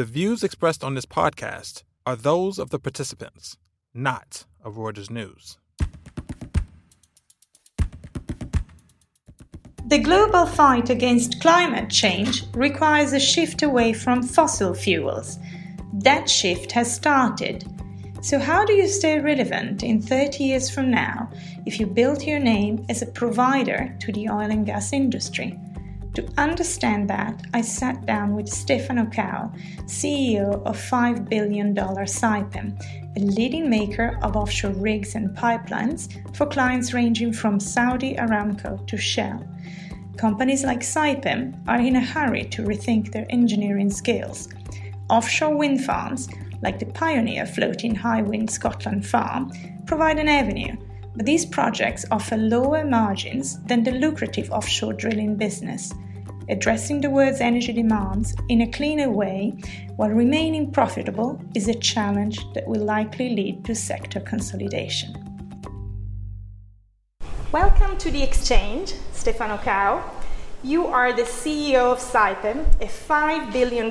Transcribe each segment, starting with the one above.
The views expressed on this podcast are those of the participants, not of Reuters News. The global fight against climate change requires a shift away from fossil fuels. That shift has started. So, how do you stay relevant in 30 years from now if you build your name as a provider to the oil and gas industry? To understand that, I sat down with Stefano Cao, CEO of $5 billion Saipem, a leading maker of offshore rigs and pipelines for clients ranging from Saudi Aramco to Shell. Companies like Saipem are in a hurry to rethink their engineering skills. Offshore wind farms, like the pioneer floating Hywind Scotland farm, provide an avenue but these projects offer lower margins than the lucrative offshore drilling business. Addressing the world's energy demands in a cleaner way while remaining profitable is a challenge that will likely lead to sector consolidation. Welcome to the exchange, Stefano Cao. You are the CEO of Saipem, a $5 billion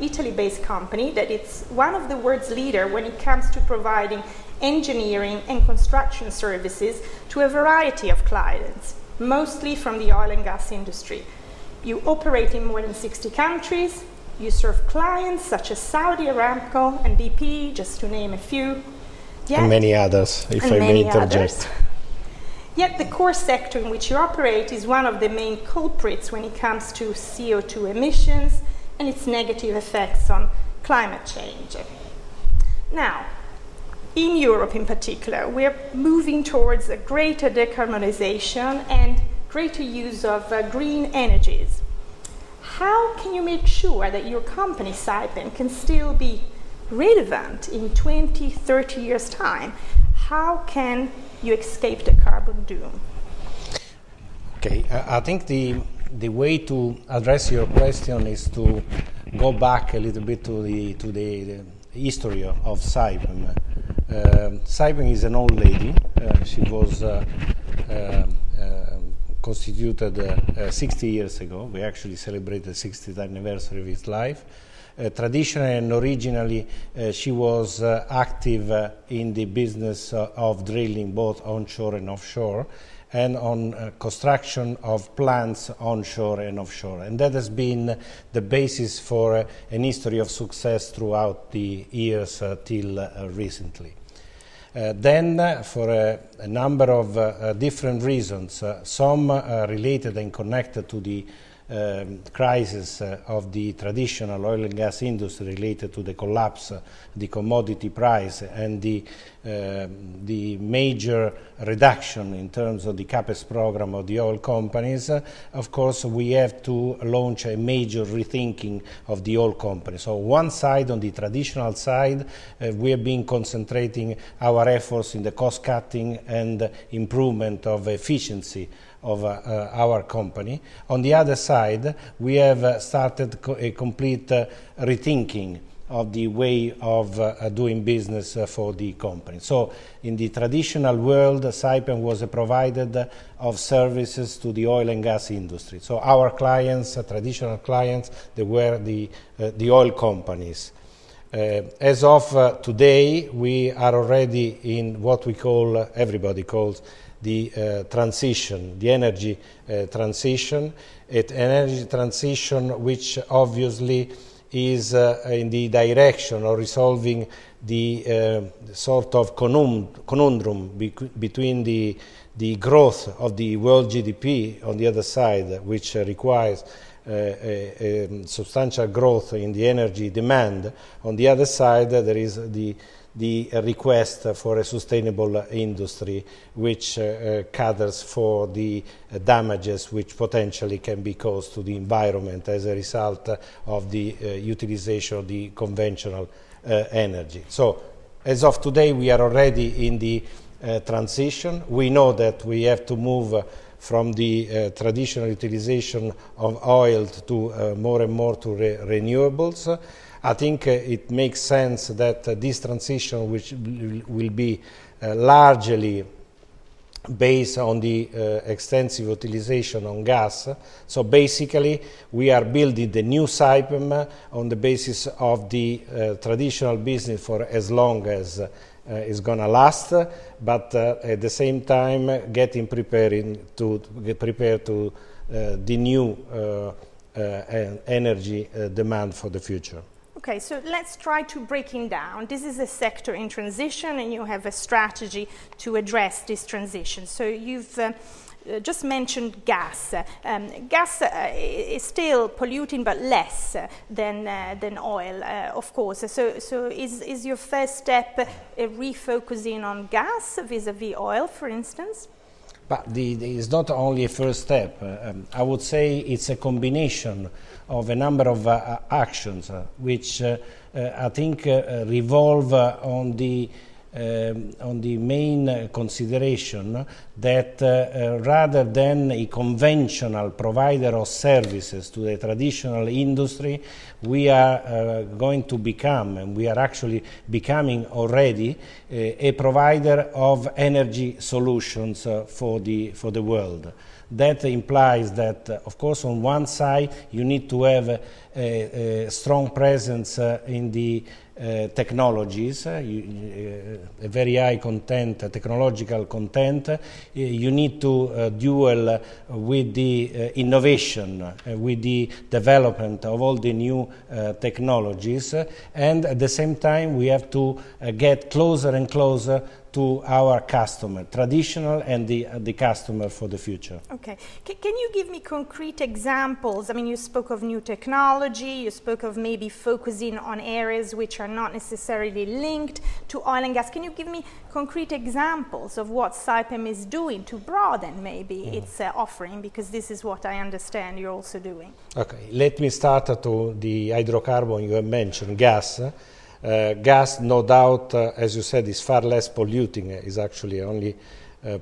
Italy based company that is one of the world's leader when it comes to providing engineering and construction services to a variety of clients, mostly from the oil and gas industry. You operate in more than 60 countries. You serve clients such as Saudi Aramco and BP, just to name a few. Yet, and many others, if I may interject. Yet the core sector in which you operate is one of the main culprits when it comes to CO2 emissions and its negative effects on climate change. Now, in Europe in particular, we're moving towards a greater decarbonization and greater use of uh, green energies. How can you make sure that your company, Saipem, can still be relevant in 20, 30 years' time? How can you escape the carbon doom? Okay, I think the, the way to address your question is to go back a little bit to the, to the, the history of Saipem. Uh, Saipem is an old lady. Uh, she was uh, um, constituted uh, 60 years ago. We actually celebrated the 60th anniversary of his life. Uh, traditionally and originally, she was active in the business of drilling both onshore and offshore and on uh, construction of plants onshore and offshore. And that has been the basis for uh, an history of success throughout the years uh, till recently. Uh, then, uh, for a, number of uh, different reasons, some related and connected to the um, crisis uh, of the traditional oil and gas industry related to the collapse, uh, the commodity price, and the, uh, the major reduction in terms of the capex program of the oil companies, of course, we have to launch a major rethinking of the oil companies. So, one side, on the traditional side, uh, we have been concentrating our efforts in the cost cutting and improvement of efficiency of uh, uh, our company. On the other side, we have uh, started co a complete rethinking of the way of uh, doing business uh, for the company. So, in the traditional world, Saipem was a provider of services to the oil and gas industry. So, our clients, uh, traditional clients, they were the, the oil companies. As of today, we are already in what we call, everybody calls, the uh, transition, the energy uh, transition, an energy transition which obviously is uh, in the direction of resolving the uh, sort of conundrum between the, the growth of the world GDP on the other side, which requires uh, substantial growth in the energy demand. On the other side, there is the the request for a sustainable industry which uh, caters for the damages which potentially can be caused to the environment as a result of the uh, utilization of the conventional uh, energy. So, as of today, we are already in the uh, transition. We know that we have to move from the uh, traditional utilization of oil to uh, more and more to re renewables. I think uh, it makes sense that this transition, which will be largely based on the uh, extensive utilization on gas. So basically, we are building the new Saipem on the basis of the uh, traditional business for as long as uh, is going to last, but uh, at the same time getting preparing to get prepared to uh, the new uh, energy demand for the future. Okay, so let's try to breaking down. This is a sector in transition, and you have a strategy to address this transition. So you've uh, uh just mentioned gas. Um, gas uh, is still polluting, but less than uh, than oil, uh, of course. So, so is is your first step refocusing on gas vis-a-vis oil, for instance? But the, the, it's not only a first step. Um, I would say it's a combination of a number of uh, actions uh, which uh, I think revolve on the um, on the main consideration that uh, rather than a conventional provider of services to the traditional industry, we are uh, going to become, and we are actually becoming already, uh, a provider of energy solutions for, the, for the world. That implies that, uh, of course, on one side, you need to have a, a strong presence uh, in the uh, technologies, uh, you, uh, a very high content, technological content. You need to uh, duel uh, with the uh, innovation, with the development of all the new technologies, and at the same time, we have to get closer and closer to our customer, traditional and the, uh, the customer for the future. Okay. C can you give me concrete examples? I mean, you spoke of new technology, you spoke of maybe focusing on areas which are not necessarily linked to oil and gas. Can you give me concrete examples of what Saipem is doing to broaden maybe mm. its uh, offering? Because this is what I understand you're also doing. Okay. Let me start to the hydrocarbon you have mentioned, gas. Uh, gas, no doubt, uh, as you said, is far less polluting, uh, is actually only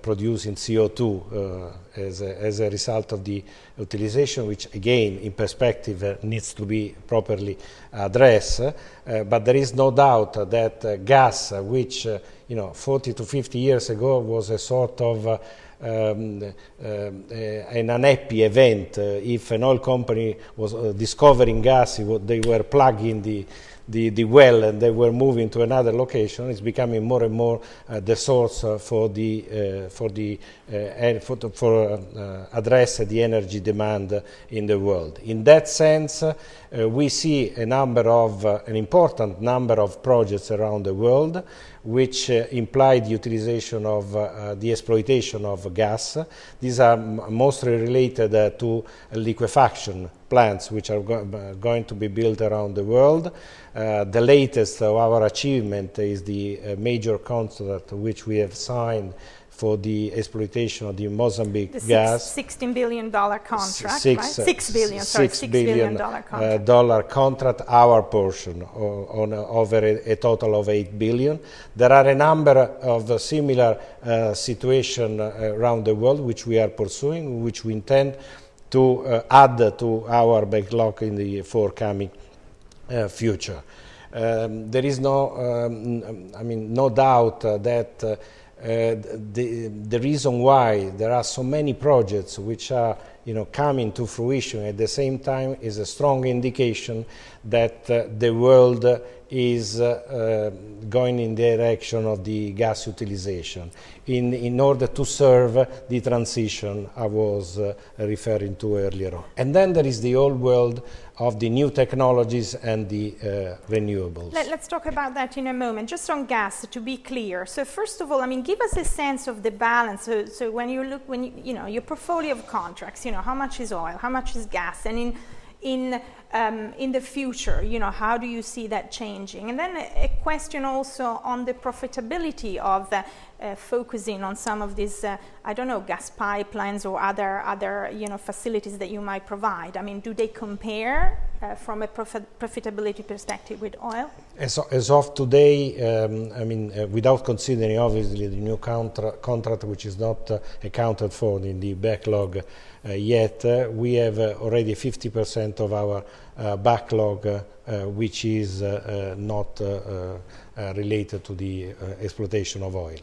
producing CO2 uh, as, a, as, a, result of the utilization, which again, in perspective, needs to be properly addressed. but there is no doubt that gas, which you know, 40 to 50 years ago was a sort of um, uh, an unhappy event. Uh, if an oil company was uh, discovering gas, they were plugging the the, the well and they were moving to another location it's becoming more and more uh, the source uh, for the uh, for the uh, for, for uh, address the energy demand in the world. In that sense, uh, we see a number of an important number of projects around the world which uh, implied utilization of uh, the exploitation of gas. These are mostly related uh, to liquefaction plants which are go going to be built around the world. Uh, the latest of our achievement is the uh, major contract which we have signed for the exploitation of the Mozambique the gas. Sixteen billion dollar contract, six, right? Six billion, sorry, six, billion, billion dollar uh, contract. Uh, dollar contract, our portion on, on over a, a, total of eight billion. There are a number of similar uh, situations uh, around the world which we are pursuing, which we intend to uh, add to our backlog in the forthcoming uh, future. Um, there is no, um, I mean, no doubt that uh, the, the reason why there are so many projects which are you know, coming to fruition at the same time is a strong indication that uh, the world is uh, uh, going in the direction of the gas utilization in, in order to serve the transition I was uh, referring to earlier on. And then there is the old world of the new technologies and the uh, renewables. Let, us talk about that in a moment. Just on gas, to be clear. So first of all, I mean, give us a sense of the balance. So, so when you look, when you, you know, your portfolio of contracts, you know, how much is oil, how much is gas, and in in um, in the future? You know, how do you see that changing? And then a, question also on the profitability of uh, focusing on some of these, uh, I don't know, gas pipelines or other other you know facilities that you might provide. I mean, do they compare uh, from a profit profitability perspective with oil? As, as of today, um, I mean, uh, without considering obviously the new contra contract, which is not uh, accounted for in the backlog Uh, yet, uh, we have uh, already 50% of our uh, backlog uh, which is uh, not related to the exploitation of oil.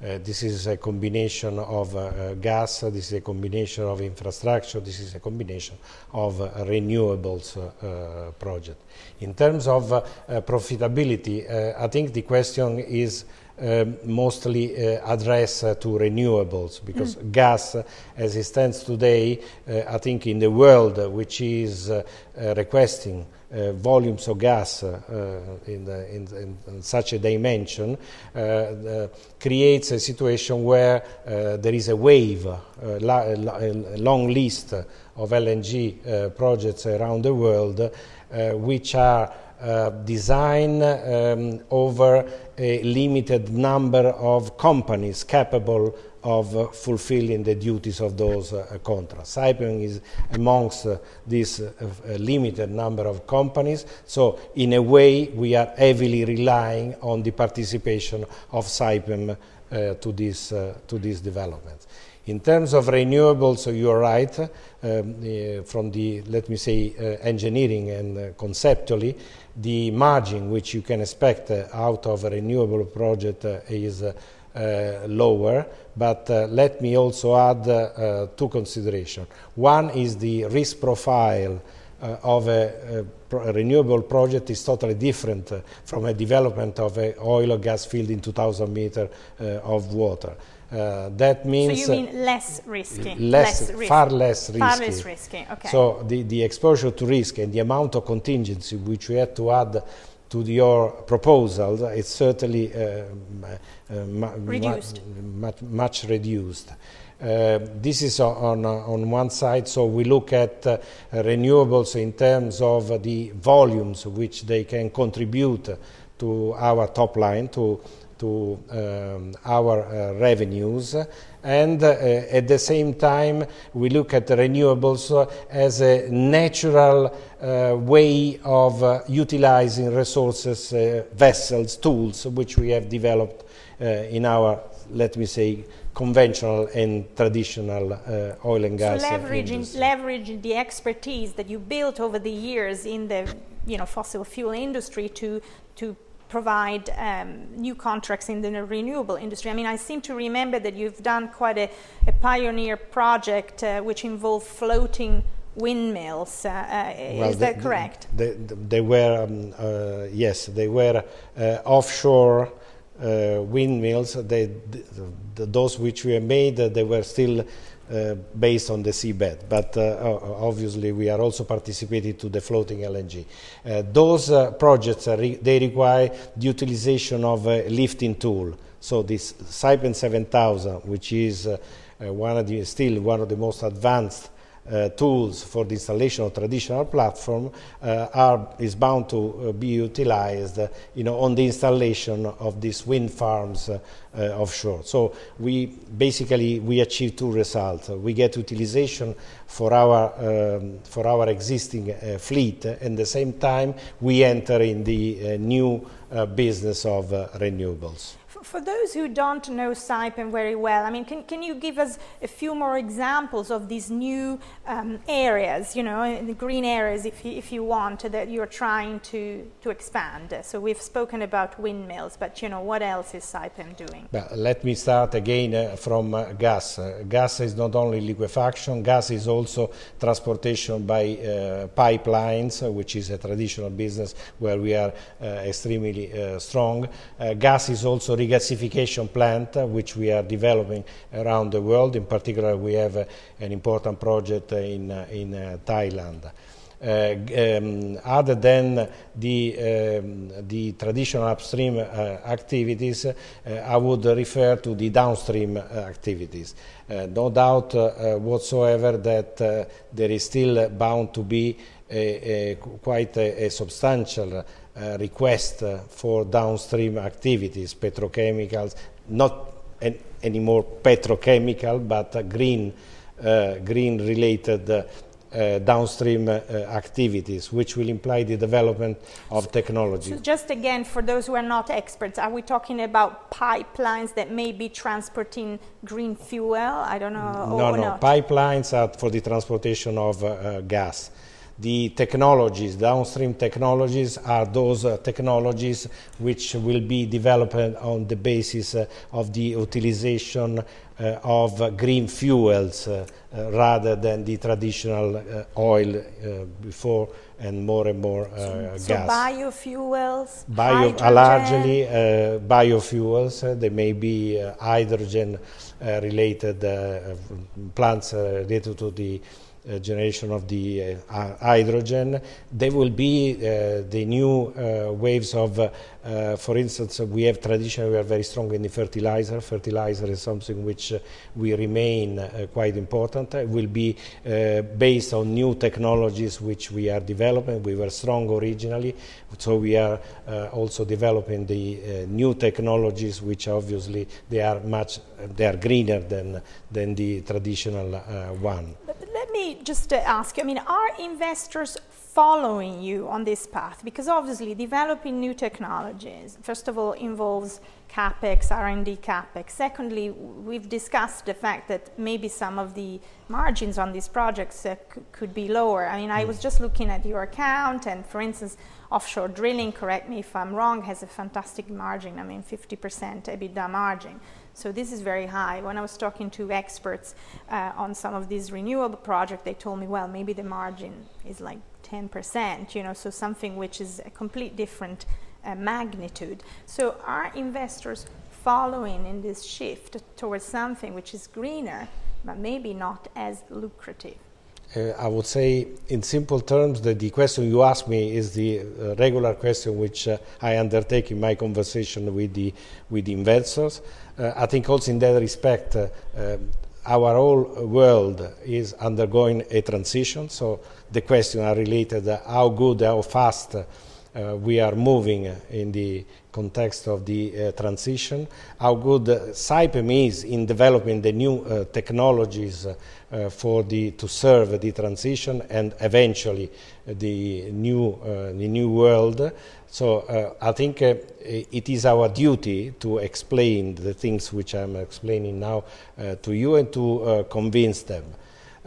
Uh, this is a combination of uh, uh, gas, this is a combination of infrastructure, this is a combination of renewables project. In terms of profitability, I think the question is um, mostly uh, addressed uh, to renewables because mm. gas, uh, as it stands today, I think in the world which is requesting volumes of gas uh, in, the, in, in, in, such a dimension uh, creates a situation where there is a wave, la a long list of LNG projects around the world which are uh, um, over a limited number of companies capable of uh, fulfilling the duties of those uh, contracts. Saipem is amongst uh, this uh, limited number of companies, so in a way we are heavily relying on the participation of Saipem uh, to, this, to these developments. In terms of renewables, you are right, um, uh, from the, let me say, uh, engineering and uh, conceptually, the margin which you can expect uh, out of a renewable project uh, is uh, Uh, lower, but uh, let me also add uh, two considerations. One is the risk profile of a, a, a, renewable project is totally different from a development of an oil or gas field in 2,000 meters of water. Uh, that means so you mean less risky, less, less far less risky. Far less risky. Okay. So the, the exposure to risk and the amount of contingency which we had to add to your proposal it's certainly uh, uh, reduced. much, much reduced. Uh, this is on, on one side, so we look at uh, renewables in terms of the volumes which they can contribute to our top line, to to um, our uh, revenues and uh, at the same time we look at renewables as a natural uh, way of uh, utilizing resources, uh, vessels, tools which we have developed uh, in our, let me say, conventional and traditional oil and gas. So leveraging, leveraging the expertise that you built over the years in the you know, fossil fuel industry to, to provide um, new contracts in the renewable industry. I mean, I seem to remember that you've done quite a, a pioneer project uh, which involved floating windmills. Uh, uh, well, is that correct? They, they were, um, uh, yes, they were uh, offshore uh, windmills. They, the, the, those which were made, they were still uh, based on the seabed, but uh, obviously we are also participating to the floating LNG. Uh, those uh, projects, re they require the utilization of a lifting tool. So this Saipem 7000, which is uh, one of the, still one of the most advanced uh, tools for the installation of traditional platform uh, are, is bound to uh, be utilized you know, on the installation of these wind farms offshore. So we basically we achieve two results. We get utilization for our, um, for our existing fleet and at the same time we enter in the new business of renewables for those who don't know Saipem very well, I mean, can, can you give us a few more examples of these new um, areas, you know, the green areas, if you, if you want, that you're trying to, to expand? So we've spoken about windmills, but, you know, what else is Saipem doing? Well, let me start again uh, from uh, gas. Uh, gas is not only liquefaction, gas is also transportation by uh, pipelines, uh, which is a traditional business where we are uh, extremely strong. gas is also regasification plant, uh, which we are developing around the world. In particular, we have uh, an important project in, uh, in Thailand. Uh, um, other than the, um, the traditional upstream uh, activities, uh, I would refer to the downstream activities. no doubt whatsoever that there is still bound to be a, a quite a, a substantial uh, request for downstream activities, petrochemicals, not an, anymore petrochemical, but uh, green, uh, green related uh, downstream uh, activities, which will imply the development of technology. So just again, for those who are not experts, are we talking about pipelines that may be transporting green fuel? I don't know. No, no, no. Pipelines are for the transportation of uh, gas the technologies, downstream technologies, are those uh, technologies which will be developed on the basis uh, of the utilization uh, of green fuels uh, uh, rather than the traditional oil before and more and more so, so gas. biofuels, Bio, largely biofuels. they may be hydrogen related plants related to the uh, generation of the uh, hydrogen. They will be uh, the new waves of, Uh, for instance, uh, we have traditionally, we are very strong in the fertilizer. Fertilizer is something which uh, we remain quite important. It will be based on new technologies which we are developing. We were strong originally, so we are also developing the new technologies which obviously they are much, they are greener than, than the traditional one Let me just ask you, I mean, are investors following you on this path? Because obviously developing new technologies, first of all, involves capex, R&D capex. Secondly, we've discussed the fact that maybe some of the margins on these projects uh, could be lower. I mean, I was just looking at your account, and for instance, offshore drilling, correct me if I'm wrong, has a fantastic margin. I mean, 50% EBITDA margin. So this is very high. When I was talking to experts uh, on some of these renewable projects, they told me, well, maybe the margin is like 10%, you know, so something which is a complete different uh, magnitude. So are investors following in this shift towards something which is greener, but maybe not as lucrative? Uh, I would say, in simple terms, that the question you ask me is the uh, regular question which uh, I undertake in my conversation with the with the investors. Uh, I think also in that respect, uh, um, our whole world is undergoing a transition. So the questions are related: how good, how fast uh, we are moving in the context of the uh, transition, how good uh, Saipem is in developing the new uh, technologies uh, for the to serve the transition and eventually the new the new world. So I think it is our duty to explain the things which I'm explaining now to you and to convince them.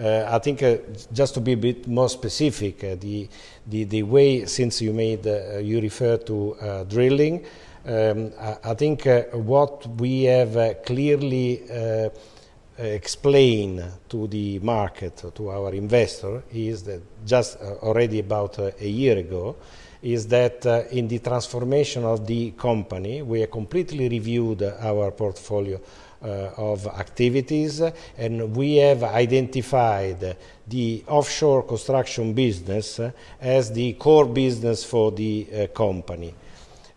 Uh, I think uh, just to be a bit more specific, uh, the, the, the way since you made you refer to drilling, um, I, I, think what we have clearly explain to the market, to our investor, is that just uh, already about uh, a year ago, is that uh, in the transformation of the company, we have completely reviewed our portfolio uh, of activities and we have identified the offshore construction business as the core business for the uh, company.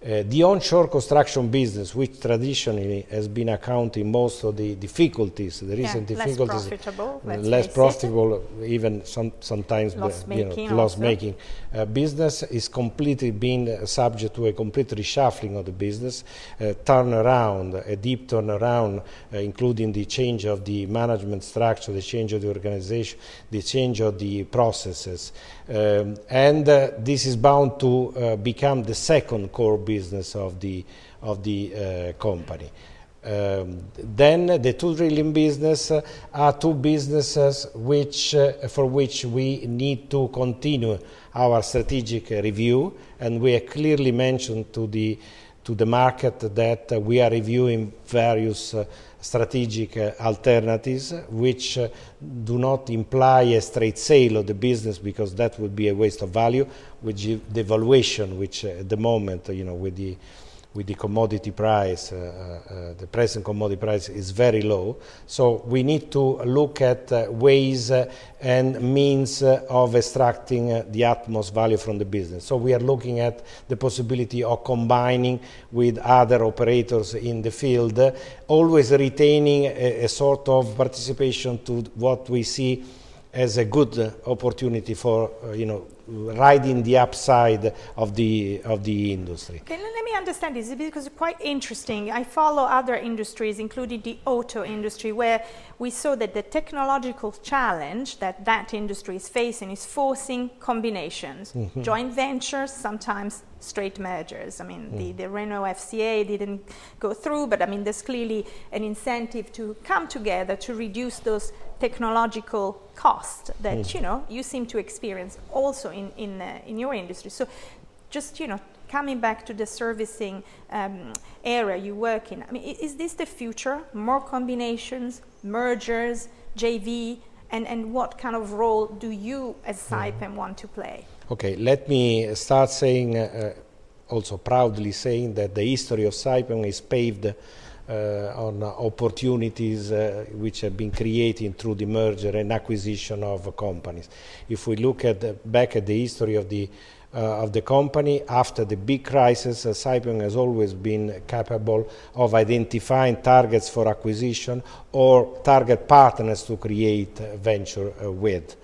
Uh, the onshore construction business, which traditionally has been accounting most of the difficulties, the recent yeah, difficulties, less profitable, uh, less profitable even some, sometimes loss-making you know, loss-making uh, business, is completely being uh, subject to a complete reshuffling of the business, uh, turnaround, a deep turnaround, uh, including the change of the management structure, the change of the organization, the change of the processes. Um, and this is bound to become the second core business business of the, of the uh, company. Um, then the two drilling business uh, are two businesses which, uh, for which we need to continue our strategic review, and we have clearly mentioned to the to the market that uh, we are reviewing various uh, strategic uh, alternatives, which do not imply a straight sale of the business because that would be a waste of value, which the valuation, which at the moment, you know, with the with the commodity price, uh, uh, the present commodity price is very low. So we need to look at uh, ways uh, and means uh, of extracting uh, the utmost value from the business. So we are looking at the possibility of combining with other operators in the field, always retaining a, a sort of participation to what we see as a good opportunity for you know riding the upside of the of the industry. Okay, let me understand this because it's quite interesting. I follow other industries, including the auto industry, where we saw that the technological challenge that that industry is facing is forcing combinations, mm-hmm. joint ventures, sometimes straight mergers. I mean, mm. the, the Renault FCA didn't go through, but I mean, there's clearly an incentive to come together to reduce those technological costs that mm. you know you seem to experience also in in uh, in your industry. So, just you know, coming back to the servicing um, area you work in, I mean, is this the future? More combinations, mergers, JV, and, and what kind of role do you as Saipem mm. want to play? Okay, let me start saying, uh, also proudly saying that the history of Saipem is paved uh, on opportunities uh, which have been created through the merger and acquisition of companies. If we look at the, back at the history of the uh, of the company. After the big crisis, uh, Saipem has always been capable of identifying targets for acquisition or target partners to create venture uh, with.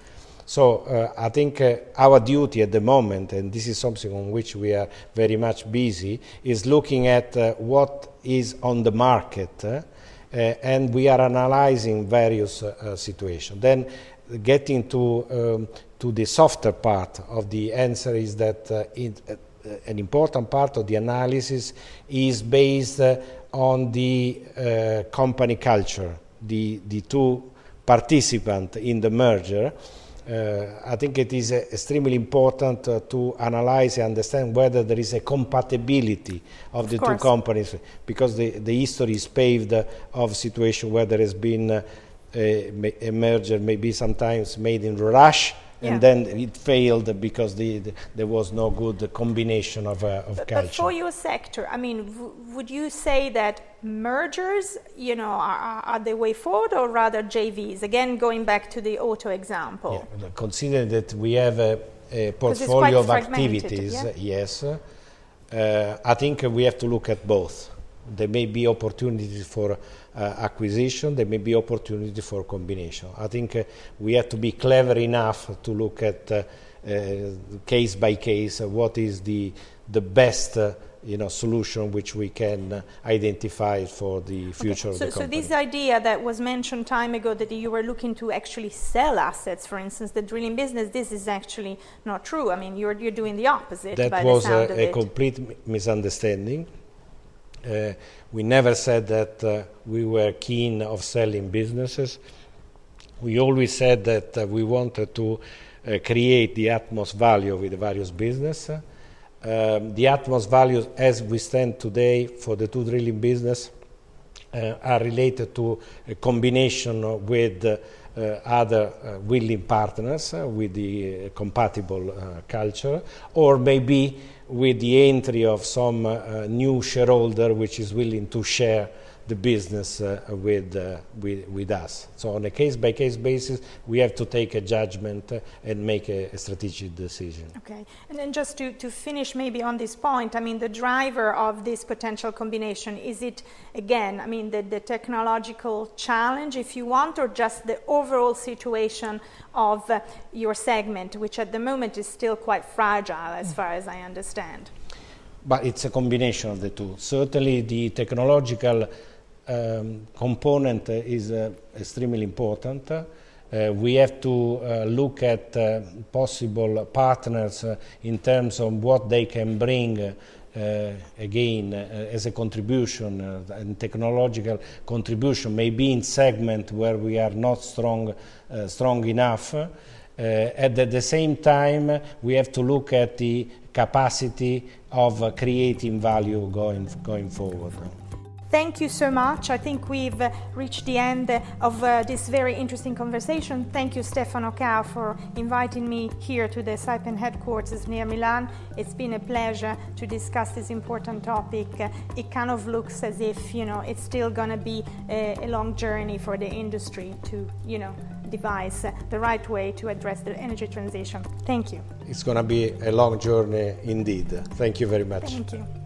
So uh, I think uh, our duty at the moment, and this is something on which we are very much busy, is looking at uh, what is on the market, and we are analyzing various situations. Then getting to um, to the softer part of the answer is that uh, it, uh, an important part of the analysis is based uh, on the uh, company culture, the, the two participants in the merger. Uh, I think it is uh, extremely important to analyze and understand whether there is a compatibility of, of the course. two companies, because the, the history is paved of situation where there has been a, a merger maybe sometimes made in rush yeah. and then it failed because the, the, there was no good combination of, uh, of but, culture. But for your sector, I mean, would you say that mergers, you know, are, are, the way forward, or rather JVs? Again, going back to the auto example. Yeah, considering that we have a, a portfolio of activities, yeah? yes, uh, I think we have to look at both. There may be opportunities for uh, acquisition, there may be opportunity for combination. I think uh, we have to be clever enough to look at uh, case by case what is the, the best you know, solution which we can uh, identify for the future okay. so, of the company. So this idea that was mentioned time ago that you were looking to actually sell assets, for instance, the drilling business, this is actually not true. I mean, you're, you're doing the opposite. That was a, a complete misunderstanding. Uh, we never said that uh, we were keen of selling businesses. We always said that uh, we wanted to uh, create the utmost value with the various business. Um, the utmost values as we stand today for the two drilling business uh, are related to a combination with uh, other uh, willing partners with the compatible culture, or maybe with the entry of some uh, new shareholder which is willing to share the business uh, with, uh, with, with, us. So on a case-by-case basis, we have to take a judgment uh, and make a, a, strategic decision. Okay, and then just to, to finish maybe on this point, I mean, the driver of this potential combination, is it, again, I mean, the, the technological challenge, if you want, or just the overall situation of uh, your segment, which at the moment is still quite fragile as far as I understand? But it's a combination of the two. Certainly the technological um, component is uh, extremely important. Uh, we have to uh, look at uh, possible partners uh, in terms of what they can bring uh, again as a contribution and technological contribution, maybe in segment where we are not strong, strong enough. at the same time, we have to look at the capacity of creating value going, going forward. Thank you so much. I think we've reached the end of uh, this very interesting conversation. Thank you, Stefano Cao, for inviting me here to the Saipem headquarters near Milan. It's been a pleasure to discuss this important topic. It kind of looks as if, you know, it's still going to be a, a, long journey for the industry to, you know, devise the right way to address the energy transition. Thank you. It's going to be a long journey indeed. Thank you very much. Thank you.